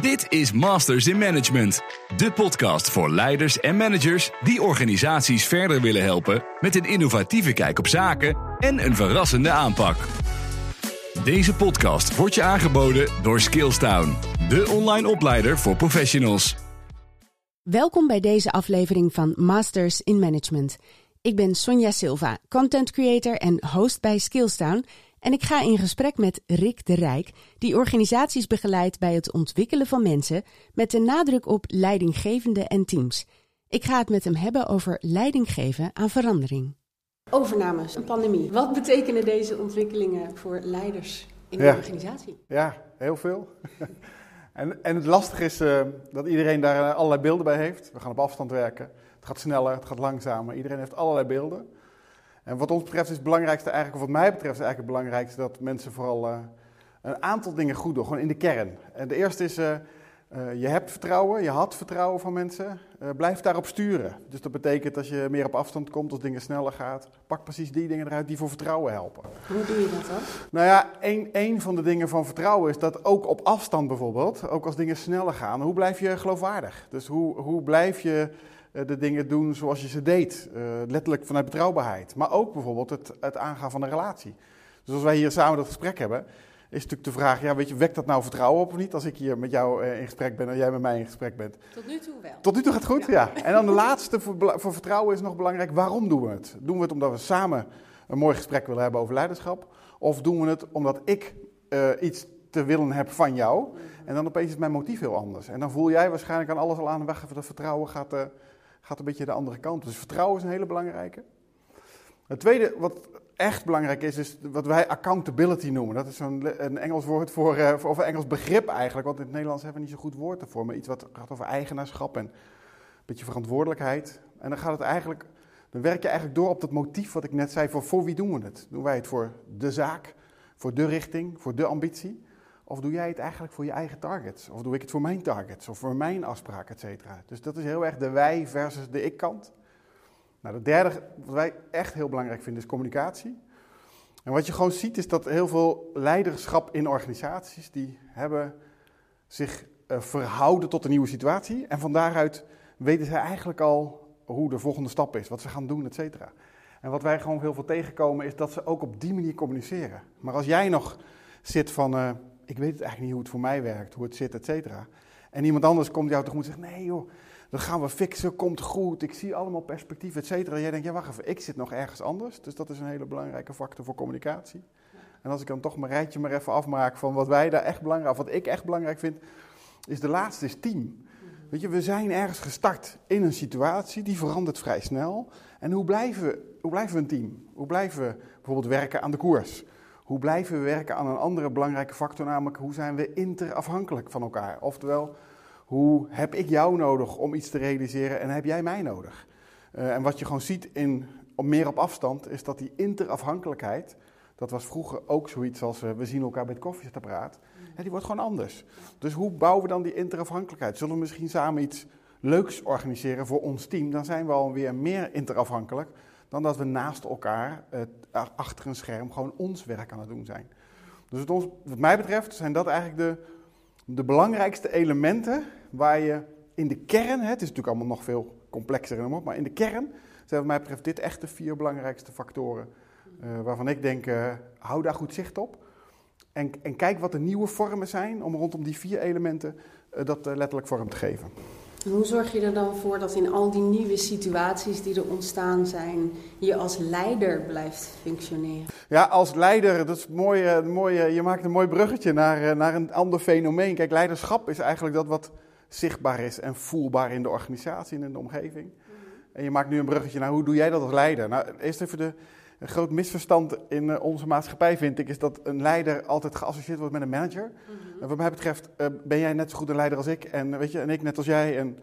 Dit is Masters in Management, de podcast voor leiders en managers die organisaties verder willen helpen met een innovatieve kijk op zaken en een verrassende aanpak. Deze podcast wordt je aangeboden door Skillstown, de online opleider voor professionals. Welkom bij deze aflevering van Masters in Management. Ik ben Sonja Silva, content creator en host bij Skillstown. En ik ga in gesprek met Rick de Rijk, die organisaties begeleidt bij het ontwikkelen van mensen met de nadruk op leidinggevende en teams. Ik ga het met hem hebben over leidinggeven aan verandering. Overnames, een pandemie. Wat betekenen deze ontwikkelingen voor leiders in de Ja. organisatie? Ja, heel veel. en, en het lastige is eh, dat iedereen daar eh, allerlei beelden bij heeft. We gaan op afstand werken. Het gaat sneller, het gaat langzamer. Iedereen heeft allerlei beelden. En wat ons betreft is het belangrijkste eigenlijk, of wat mij betreft is eigenlijk het belangrijkste dat mensen vooral eh, een aantal dingen goed doen, gewoon in de kern. En de eerste is, eh, eh, je hebt vertrouwen, je had vertrouwen van mensen. Eh, blijf daarop sturen. Dus dat betekent als je meer op afstand komt, als dingen sneller gaat, pak precies die dingen eruit die voor vertrouwen helpen. Hoe doe je dat dan? Nou ja, één, één van de dingen van vertrouwen is dat ook op afstand bijvoorbeeld, ook als dingen sneller gaan, hoe blijf je geloofwaardig? Dus hoe, hoe blijf je eh, de dingen doen zoals je ze deed? Eh, letterlijk vanuit betrouwbaarheid. Maar ook bijvoorbeeld het, het aangaan van een relatie. Dus als wij hier samen dat gesprek hebben, is natuurlijk de vraag, ja, weet je, wekt dat nou vertrouwen op of niet? Als ik hier met jou eh, in gesprek ben en jij met mij in gesprek bent. Tot nu toe wel. Tot nu toe gaat het goed, ja. En dan de laatste voor, voor vertrouwen is nog belangrijk. Waarom doen we het? Doen we het omdat we samen een mooi gesprek willen hebben over leiderschap? Of doen we het omdat ik eh, iets te willen heb van jou? En dan opeens is mijn motief heel anders. En dan voel jij waarschijnlijk aan alles al aan de weg. Dat vertrouwen gaat, eh, gaat een beetje de andere kant. Dus vertrouwen is een hele belangrijke. Het tweede wat echt belangrijk is, is wat wij accountability noemen. Dat is zo'n een Engels woord voor, eh, of een Engels begrip eigenlijk. Want in het Nederlands hebben we niet zo goed woord ervoor. Maar iets wat gaat over eigenaarschap en een beetje verantwoordelijkheid. En dan gaat het eigenlijk, dan werk je eigenlijk door op dat motief wat ik net zei. Voor, voor wie doen we het? Doen wij het voor de zaak, voor de richting, voor de ambitie? Of doe jij het eigenlijk voor je eigen targets? Of doe ik het voor mijn targets? Of voor mijn afspraken, et cetera? Dus dat is heel erg de wij versus de ik-kant. Nou, de derde, wat wij echt heel belangrijk vinden, is communicatie. En wat je gewoon ziet, is dat heel veel leiderschap in organisaties, die hebben zich eh, verhouden tot een nieuwe situatie. En van daaruit weten ze eigenlijk al hoe de volgende stap is, wat ze gaan doen, et cetera. En wat wij gewoon heel veel tegenkomen, is dat ze ook op die manier communiceren. Maar als jij nog zit van, eh, ik weet het eigenlijk niet hoe het voor mij werkt, hoe het zit, et cetera. En iemand anders komt jou tegemoet en zegt, nee joh, dat gaan we fixen, komt goed, ik zie allemaal perspectief, et cetera. Jij denkt, ja wacht even, ik zit nog ergens anders. Dus dat is een hele belangrijke factor voor communicatie. En als ik dan toch mijn rijtje maar even afmaak van wat wij daar echt belangrijk, of wat ik echt belangrijk vind, is de laatste, is team. Weet je, we zijn ergens gestart in een situatie, die verandert vrij snel. En hoe blijven, we, hoe blijven we een team? Hoe blijven we bijvoorbeeld werken aan de koers? Hoe blijven we werken aan een andere belangrijke factor, namelijk hoe zijn we interafhankelijk van elkaar? Oftewel, hoe heb ik jou nodig om iets te realiseren en heb jij mij nodig? Eh, en wat je gewoon ziet in, op meer op afstand, is dat die interafhankelijkheid, dat was vroeger ook zoiets als eh, we zien elkaar bij het koffiezetapparaat, hè, die wordt gewoon anders. Dus hoe bouwen we dan die interafhankelijkheid? Zullen we misschien samen iets leuks organiseren voor ons team? Dan zijn we alweer meer interafhankelijk dan dat we naast elkaar eh, achter een scherm gewoon ons werk aan het doen zijn. Dus wat, ons, wat mij betreft zijn dat eigenlijk de, de belangrijkste elementen waar je in de kern, het is natuurlijk allemaal nog veel complexer en op, maar in de kern zijn wat mij betreft dit echt de vier belangrijkste factoren eh, waarvan ik denk, eh, hou daar goed zicht op. En, en kijk wat de nieuwe vormen zijn om rondom die vier elementen dat letterlijk vorm te geven. Hoe zorg je er dan voor dat in al die nieuwe situaties die er ontstaan zijn, je als leider blijft functioneren? Ja, als leider, dat is mooi, eh, mooi, je maakt een mooi bruggetje naar, eh, naar een ander fenomeen. Kijk, leiderschap is eigenlijk dat wat zichtbaar is en voelbaar in de organisatie en in de omgeving. En je maakt nu een bruggetje naar hoe doe jij dat als leider? Nou, eerst even de, een groot misverstand in eh, onze maatschappij vind ik, is dat een leider altijd geassocieerd wordt met een manager. En wat mij betreft eh, ben jij net zo goed een leider als ik en, weet je, en ik net als jij. En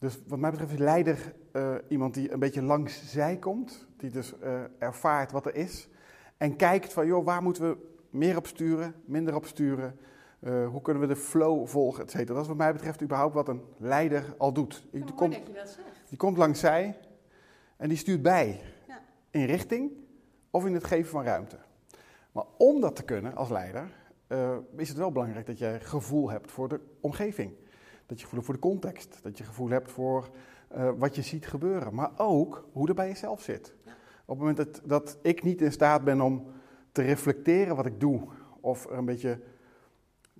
dus wat mij betreft is leider eh, iemand die een beetje langs zij komt, die dus eh, ervaart wat er is. En kijkt van, joh, waar moeten we meer op sturen, minder op sturen? Eh, hoe kunnen we de flow volgen, et cetera. Dat is wat mij betreft überhaupt wat een leider al doet. Die, komt, je dat zegt. die komt langs zij en die stuurt bij. In richting of in het geven van ruimte. Maar om dat te kunnen als leider, eh, is het wel belangrijk dat je gevoel hebt voor de omgeving. Dat je gevoel hebt voor de context. Dat je gevoel hebt voor eh, wat je ziet gebeuren. Maar ook hoe er bij jezelf zit. Op het moment dat, ik niet in staat ben om te reflecteren wat ik doe. Of er een beetje,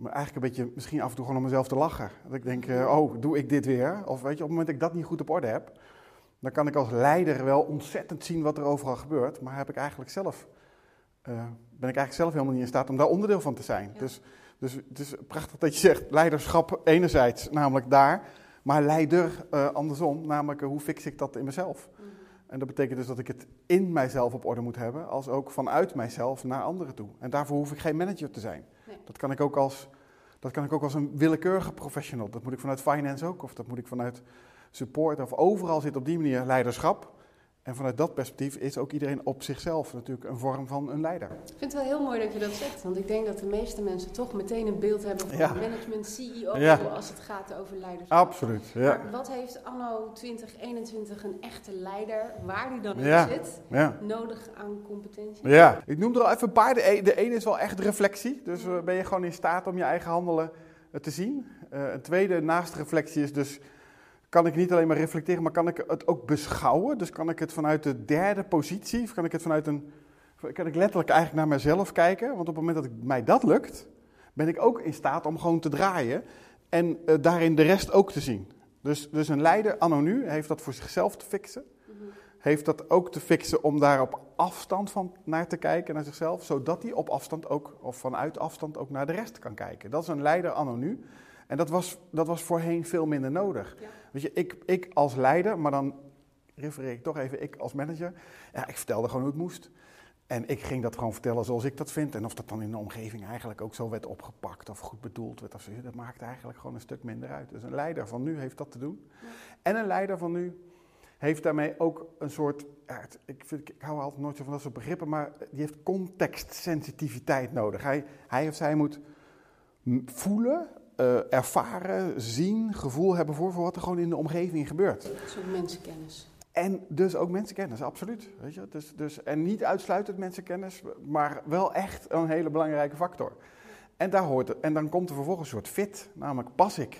eigenlijk een beetje, misschien af en toe gewoon om mezelf te lachen. Dat ik denk, eh, oh, doe ik dit weer? Of weet je, op het moment dat ik dat niet goed op orde heb, dan kan ik als leider wel ontzettend zien wat er overal gebeurt. Maar heb ik eigenlijk zelf, eh, ben ik eigenlijk zelf helemaal niet in staat om daar onderdeel van te zijn. Dus, dus het is prachtig dat je zegt, leiderschap enerzijds, namelijk daar. Maar leider uh, andersom, namelijk hoe fix ik dat in mezelf? Mhm. En dat betekent dus dat ik het in mijzelf op orde moet hebben, als ook vanuit mijzelf naar anderen toe. En daarvoor hoef ik geen manager te zijn. Nee. Dat, kan ik ook als, dat kan ik ook als een willekeurige professional. Dat moet ik vanuit finance ook, of dat moet ik vanuit support, of overal zit op die manier leiderschap. En vanuit dat perspectief is ook iedereen op zichzelf natuurlijk een vorm van een leider. Ik vind het wel heel mooi dat je dat zegt, want ik denk dat de meeste mensen toch meteen een beeld hebben van management, CEO, ja. als het gaat over leiderschap. Absoluut. Ja. Maar wat heeft anno 2021 een echte leider, waar die dan in zit, nodig aan competentie? Ja, ik noem er al even een paar. De, e-, ene is wel echt reflectie, dus uh, ben je gewoon in staat om je eigen handelen uh, te zien. Uh, een tweede naast reflectie is dus kan ik niet alleen maar reflecteren, maar kan ik het ook beschouwen? Dus kan ik het vanuit de derde positie, of kan ik het vanuit een. Kan ik letterlijk eigenlijk naar mezelf kijken? Want op het moment dat mij dat lukt, ben ik ook in staat om gewoon te draaien en uh, daarin de rest ook te zien. Dus, dus een leider, anno nu, heeft dat voor zichzelf te fixen. Heeft dat ook te fixen om daar op afstand van naar te kijken, naar zichzelf. Zodat hij op afstand ook, of vanuit afstand ook naar de rest kan kijken. Dat is een leider anno nu. En dat was, dat was voorheen veel minder nodig. Weet je, ik, ik als leider, maar dan refereer ik toch even ik als manager. Ja, ik vertelde gewoon hoe het moest. En ik ging dat gewoon vertellen zoals ik dat vind. En of dat dan in de omgeving eigenlijk ook zo werd opgepakt of goed bedoeld werd. Of zo, dat maakt eigenlijk gewoon een stuk minder uit. Dus een leider van nu heeft dat te doen. En een leider van nu heeft daarmee ook een soort. Ja, ik, vind, ik hou altijd nooit zo van dat soort begrippen, maar die heeft contextsensitiviteit nodig. Hij, hij of zij moet voelen uh, ervaren, zien, gevoel hebben voor, voor wat er gewoon in de omgeving gebeurt. Dat is ook mensenkennis. En dus ook mensenkennis, absoluut. Weet je? Dus, dus, en niet uitsluitend mensenkennis, maar wel echt een hele belangrijke factor. En, daar hoort het, en dan komt er vervolgens een soort fit, namelijk pas ik.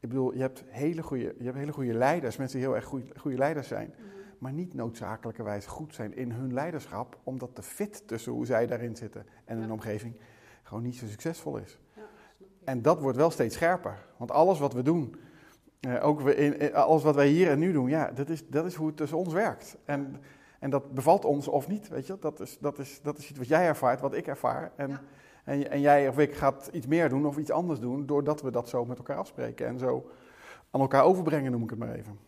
Ik bedoel, je hebt hele goede, je hebt hele goede leiders, mensen die heel erg goede, goede leiders zijn. Mhm. Maar niet noodzakelijkerwijs goed zijn in hun leiderschap, omdat de fit tussen hoe zij daarin zitten en hun omgeving gewoon niet zo succesvol is. En dat wordt wel steeds scherper. Want alles wat we doen, eh, ook we in, alles wat wij hier en nu doen, ja, dat is, dat is hoe het tussen ons werkt. En, en dat bevalt ons of niet, weet je. Dat is, dat, is, dat is iets wat jij ervaart, wat ik ervaar. En, en, en jij of ik gaat iets meer doen of iets anders doen, doordat we dat zo met elkaar afspreken. En zo aan elkaar overbrengen, noem ik het maar even.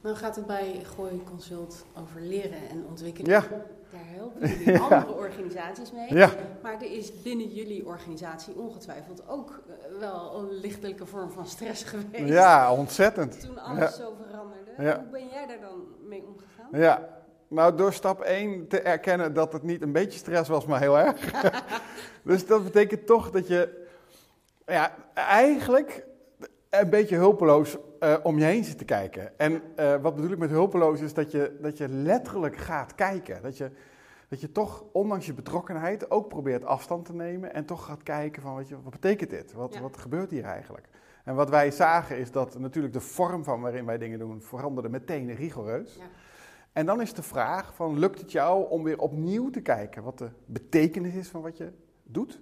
Dan gaat het bij Gooi Consult over leren en ontwikkelen. Ja. Daar helpen jullie andere organisaties mee. Ja. Maar er is binnen jullie organisatie ongetwijfeld ook eh, wel een lichtelijke vorm van stress geweest. Ja, ontzettend. Toen alles zo veranderde. Hoe ben jij daar dan mee omgegaan? Ja, nou, door stap 1 te erkennen dat het niet een beetje stress was, maar heel erg. dus dat betekent toch dat je ja, eigenlijk een beetje hulpeloos uh, om je heen zit te kijken. En uh, wat bedoel ik met hulpeloos is dat je, dat je letterlijk gaat kijken. Dat je, dat je toch, ondanks je betrokkenheid, ook probeert afstand te nemen. En toch gaat kijken van, weet je, wat betekent dit? Wat, wat gebeurt hier eigenlijk? En wat wij zagen is dat natuurlijk de vorm van waarin wij dingen doen veranderde meteen rigoureus. Ja. En dan is de vraag van, lukt het jou om weer opnieuw te kijken wat de betekenis is van wat je doet?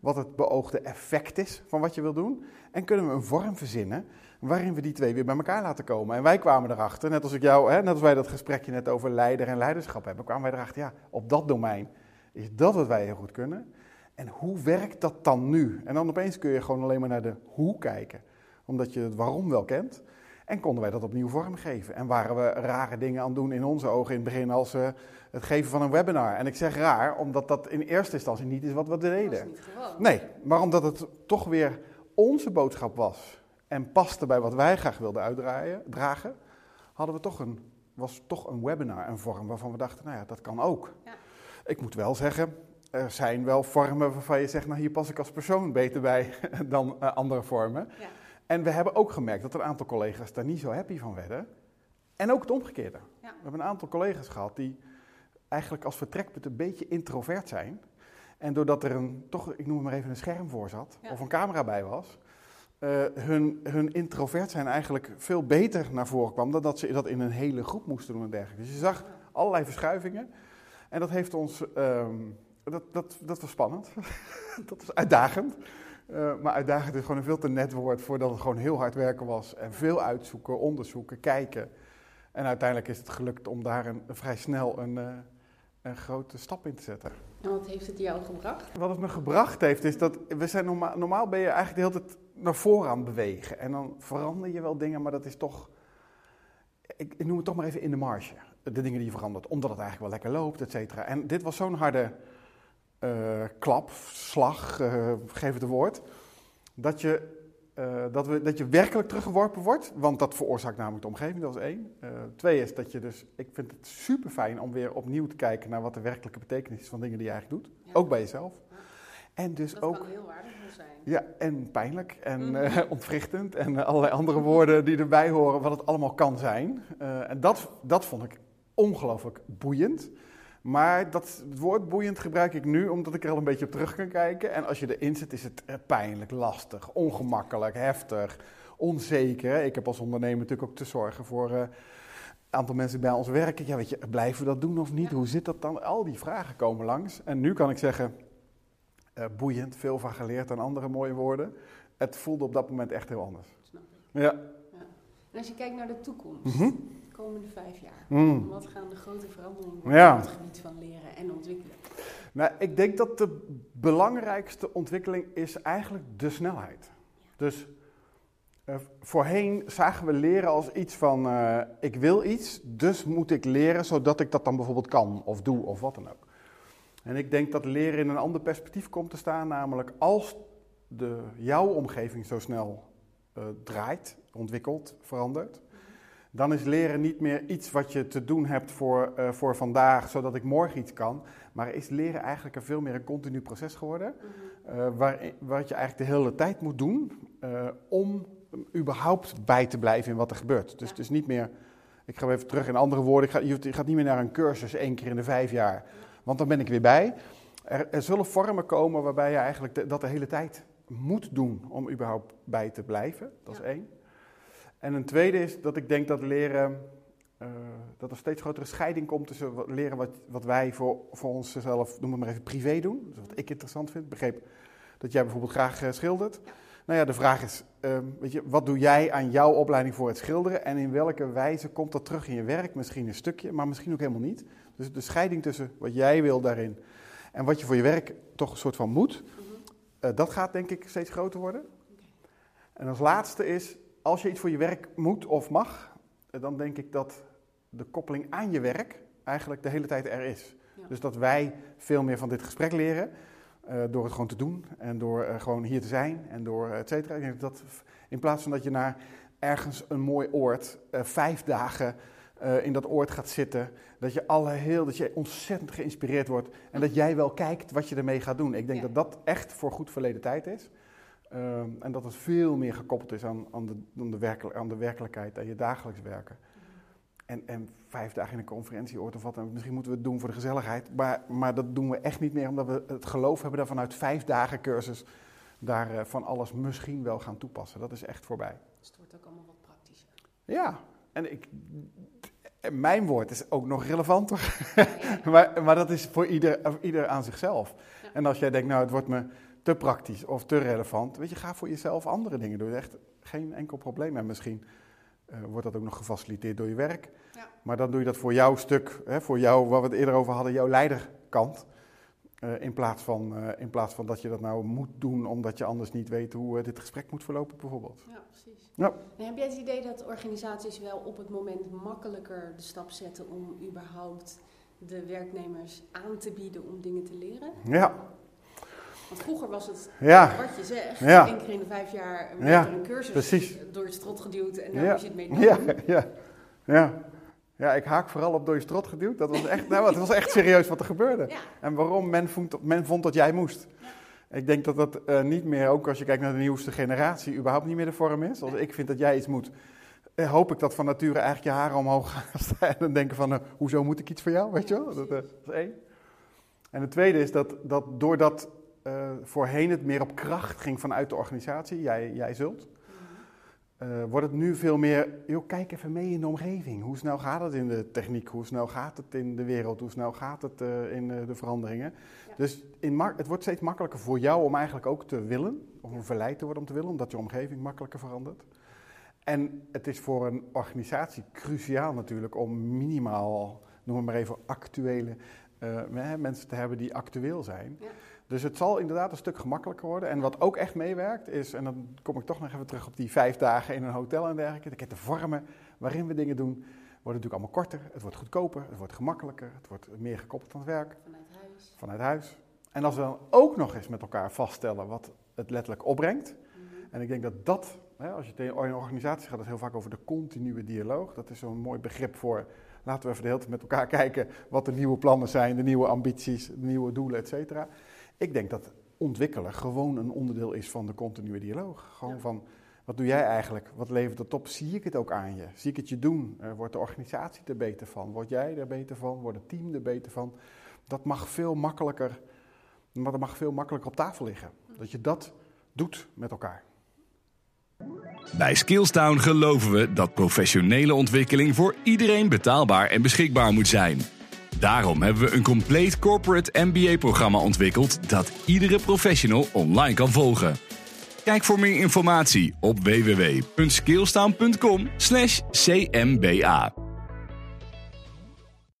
Wat het beoogde effect is van wat je wil doen? En kunnen we een vorm verzinnen waarin we die twee weer bij elkaar laten komen. En wij kwamen erachter, net als ik jou, hè, net als wij dat gesprekje net over leider en leiderschap hebben, kwamen wij erachter, ja, op dat domein is dat wat wij heel goed kunnen. En hoe werkt dat dan nu? En dan opeens kun je gewoon alleen maar naar de hoe kijken, omdat je het waarom wel kent. En konden wij dat opnieuw vormgeven. En waren we rare dingen aan het doen in onze ogen in het begin als uh, het geven van een webinar. En ik zeg raar, omdat dat in eerste instantie niet is wat we deden. Dat niet gewoon. Nee, maar omdat het toch weer onze boodschap was en paste bij wat wij graag wilden uitdragen, dragen, hadden we toch een, was toch een webinar een vorm waarvan we dachten, nou ja, dat kan ook. Ja. Ik moet wel zeggen, er zijn wel vormen waarvan je zegt, nou hier pas ik als persoon beter bij dan uh, andere vormen. Ja. En we hebben ook gemerkt dat er een aantal collega's daar niet zo happy van werden. En ook het omgekeerde. Ja. We hebben een aantal collega's gehad die eigenlijk als vertrekpunt een beetje introvert zijn. En doordat er een, toch, ik noem het maar even, een scherm voor zat, Ja. of een camera bij was, eh, hun, hun introvert zijn eigenlijk veel beter naar voren kwam dan dat ze dat in een hele groep moesten doen en dergelijke. Dus je zag allerlei verschuivingen. En dat heeft ons, ehm, dat, dat, dat was spannend, dat was uitdagend. Eh, maar uitdagend is gewoon een veel te net woord voordat het gewoon heel hard werken was. En veel uitzoeken, onderzoeken, kijken. En uiteindelijk is het gelukt om daar een, vrij snel een, eh, een grote stap in te zetten. En wat heeft het jou gebracht? Wat het me gebracht heeft, is dat we zijn normaal, normaal ben je eigenlijk de hele tijd naar voren aan bewegen. En dan verander je wel dingen, maar dat is toch. Ik, ik noem het toch maar even in de marge. De dingen die je verandert, omdat het eigenlijk wel lekker loopt, et cetera. En dit was zo'n harde eh, klap, slag, eh, geef het een woord. Dat je, eh, dat, we, dat je werkelijk teruggeworpen wordt. Want dat veroorzaakt namelijk de omgeving, dat is één. Twee is dat je dus. Ik vind het super fijn om weer opnieuw te kijken naar wat de werkelijke betekenis is van dingen die je eigenlijk doet. Ja. Ook bij jezelf. En dus Dat ook. kan heel waardevol zijn. Ja, en pijnlijk en Mhm. eh, ontwrichtend en allerlei andere woorden die erbij horen, wat het allemaal kan zijn. En dat, dat vond ik ongelooflijk boeiend. Maar dat woord boeiend gebruik ik nu omdat ik er al een beetje op terug kan kijken. En als je erin zit, is het eh, pijnlijk, lastig, ongemakkelijk, heftig, onzeker. Ik heb als ondernemer natuurlijk ook te zorgen voor eh, een aantal mensen die bij ons werken. Ja, weet je, blijven we dat doen of niet? Ja. Hoe zit dat dan? Al die vragen komen langs. En nu kan ik zeggen, eh, boeiend, veel van geleerd en andere mooie woorden. Het voelde op dat moment echt heel anders. Snap ik. Ja. En als je kijkt naar de toekomst, Mhm. Komende vijf jaar, Mm. wat gaan de grote veranderingen Ja. op het gebied van leren en ontwikkelen? Nou, ik denk dat de belangrijkste ontwikkeling is eigenlijk de snelheid. Dus eh, voorheen zagen we leren als iets van, eh, ik wil iets, dus moet ik leren zodat ik dat dan bijvoorbeeld kan of doe of wat dan ook. En ik denk dat leren in een ander perspectief komt te staan, namelijk als de, jouw omgeving zo snel eh, draait, ontwikkelt, verandert, dan is leren niet meer iets wat je te doen hebt voor, eh, voor vandaag, zodat ik morgen iets kan. Maar is leren eigenlijk een veel meer een continu proces geworden. eh, waar, wat je eigenlijk de hele tijd moet doen eh, om überhaupt bij te blijven in wat er gebeurt. Dus Ja. het is niet meer, ik ga even terug in andere woorden, ik ga, je, gaat niet meer naar een cursus één keer in de vijf jaar. Want dan ben ik weer bij. Er, er zullen vormen komen waarbij je eigenlijk de- dat de hele tijd moet doen om überhaupt bij te blijven. Dat is één. En een tweede is dat ik denk dat leren, eh, dat er steeds grotere scheiding komt tussen wat, leren wat, wat wij voor, voor onszelf, noem het maar even, privé doen. Dus wat ik interessant vind. Ik begreep dat jij bijvoorbeeld graag eh, schildert. Nou ja, de vraag is, ehm, weet je, wat doe jij aan jouw opleiding voor het schilderen? En in welke wijze komt dat terug in je werk? Misschien een stukje, maar misschien ook helemaal niet. Dus de scheiding tussen wat jij wil daarin en wat je voor je werk toch een soort van moet, Mhm. eh, dat gaat denk ik steeds groter worden. En als laatste is, als je iets voor je werk moet of mag, eh, dan denk ik dat de koppeling aan je werk eigenlijk de hele tijd er is. Ja. Dus dat wij veel meer van dit gesprek leren, eh, door het gewoon te doen en door eh, gewoon hier te zijn en door et cetera. Ik denk dat in plaats van dat je naar ergens een mooi oord, eh, vijf dagen eh, in dat oord gaat zitten, dat je, alle heel, dat je ontzettend geïnspireerd wordt en dat jij wel kijkt wat je ermee gaat doen. Ik denk Ja. dat dat echt voor goed verleden tijd is. Ehm, en dat het veel meer gekoppeld is aan, aan, de, aan, de werkel- aan de werkelijkheid, aan je dagelijks werken. En, en vijf dagen in een conferentieoord of wat ook. Misschien moeten we het doen voor de gezelligheid. Maar, maar dat doen we echt niet meer, omdat we het geloof hebben dat vanuit vijf dagen cursus daar eh, van alles misschien wel gaan toepassen. Dat is echt voorbij. Dus het wordt ook allemaal wat praktischer. Ja, en ik, en mijn woord is ook nog relevanter. Ja, ja. maar, maar dat is voor ieder, ieder aan zichzelf. Ja. En als jij denkt, nou het wordt me te praktisch of te relevant, weet je, ga voor jezelf andere dingen doen. Echt geen enkel probleem. En misschien eh, wordt dat ook nog gefaciliteerd door je werk. Ja. Maar dan doe je dat voor jouw stuk, hè, voor jou, waar we het eerder over hadden, jouw leiderkant. Eh, in, plaats van, eh, in plaats van dat je dat nou moet doen omdat je anders niet weet hoe dit gesprek moet verlopen, bijvoorbeeld. Ja, precies. Ja. En heb jij het idee dat organisaties wel op het moment makkelijker de stap zetten om überhaupt de werknemers aan te bieden om dingen te leren? Ja, Want vroeger was het ja, wat je zegt, Ja. keer in de vijf jaar werd Ja, er een cursus precies. door het strot geduwd en daar Ja. moest je het mee doen. ja, ja, ja. Ja, ik haak vooral op door je strot geduwd. Dat was echt, nou, het was echt serieus wat er gebeurde. En waarom men vond, men vond dat jij moest. Ik denk dat dat eh, niet meer, ook als je kijkt naar de nieuwste generatie, überhaupt niet meer de vorm is. Als ik vind dat jij iets moet, eh, hoop ik dat van nature eigenlijk je haren omhoog gaan staan en denken van, eh, hoezo moet ik iets voor jou, weet je wel? Dat, dat is één. En het tweede is dat, dat doordat uh, voorheen het meer op kracht ging vanuit de organisatie, jij, jij zult, uh, wordt het nu veel meer, joh, kijk even mee in de omgeving. Hoe snel gaat het in de techniek? Hoe snel gaat het in de wereld? Hoe snel gaat het uh, in de veranderingen? Ja. Dus in het wordt steeds makkelijker voor jou om eigenlijk ook te willen, of om verleid te worden om te willen, omdat je omgeving makkelijker verandert. En het is voor een organisatie cruciaal natuurlijk om minimaal, noem maar, maar even, actuele mensen te hebben die actueel zijn. Ja. Dus het zal inderdaad een stuk gemakkelijker worden. En wat ook echt meewerkt is, en dan kom ik toch nog even terug op die vijf dagen in een hotel en dergelijke. De vormen waarin we dingen doen, worden natuurlijk allemaal korter. Het wordt goedkoper, het wordt gemakkelijker, het wordt meer gekoppeld aan het werk. Vanuit huis. Vanuit huis. En als we dan ook nog eens met elkaar vaststellen wat het letterlijk opbrengt. Mm-hmm. En ik denk dat dat, hè, als je in een organisatie gaat, het heel vaak over de continue dialoog. Dat is zo'n mooi begrip voor laten we even de hele tijd met elkaar kijken wat de nieuwe plannen zijn, de nieuwe ambities, de nieuwe doelen, et cetera. Ik denk dat ontwikkelen gewoon een onderdeel is van de continue dialoog. Gewoon van, wat doe jij eigenlijk? Wat levert het op? Zie ik het ook aan je? Zie ik het je doen? Uh, wordt de organisatie er beter van? Word jij er beter van? Wordt het team er beter van? Dat mag veel makkelijker, maar dat mag veel makkelijker op tafel liggen. Dat je dat doet met elkaar. Bij Skillstown geloven we dat professionele ontwikkeling voor iedereen betaalbaar en beschikbaar moet zijn. Daarom hebben we een compleet corporate MBA-programma ontwikkeld dat iedere professional online kan volgen. Kijk voor meer informatie op www.skillstown.com/cmba.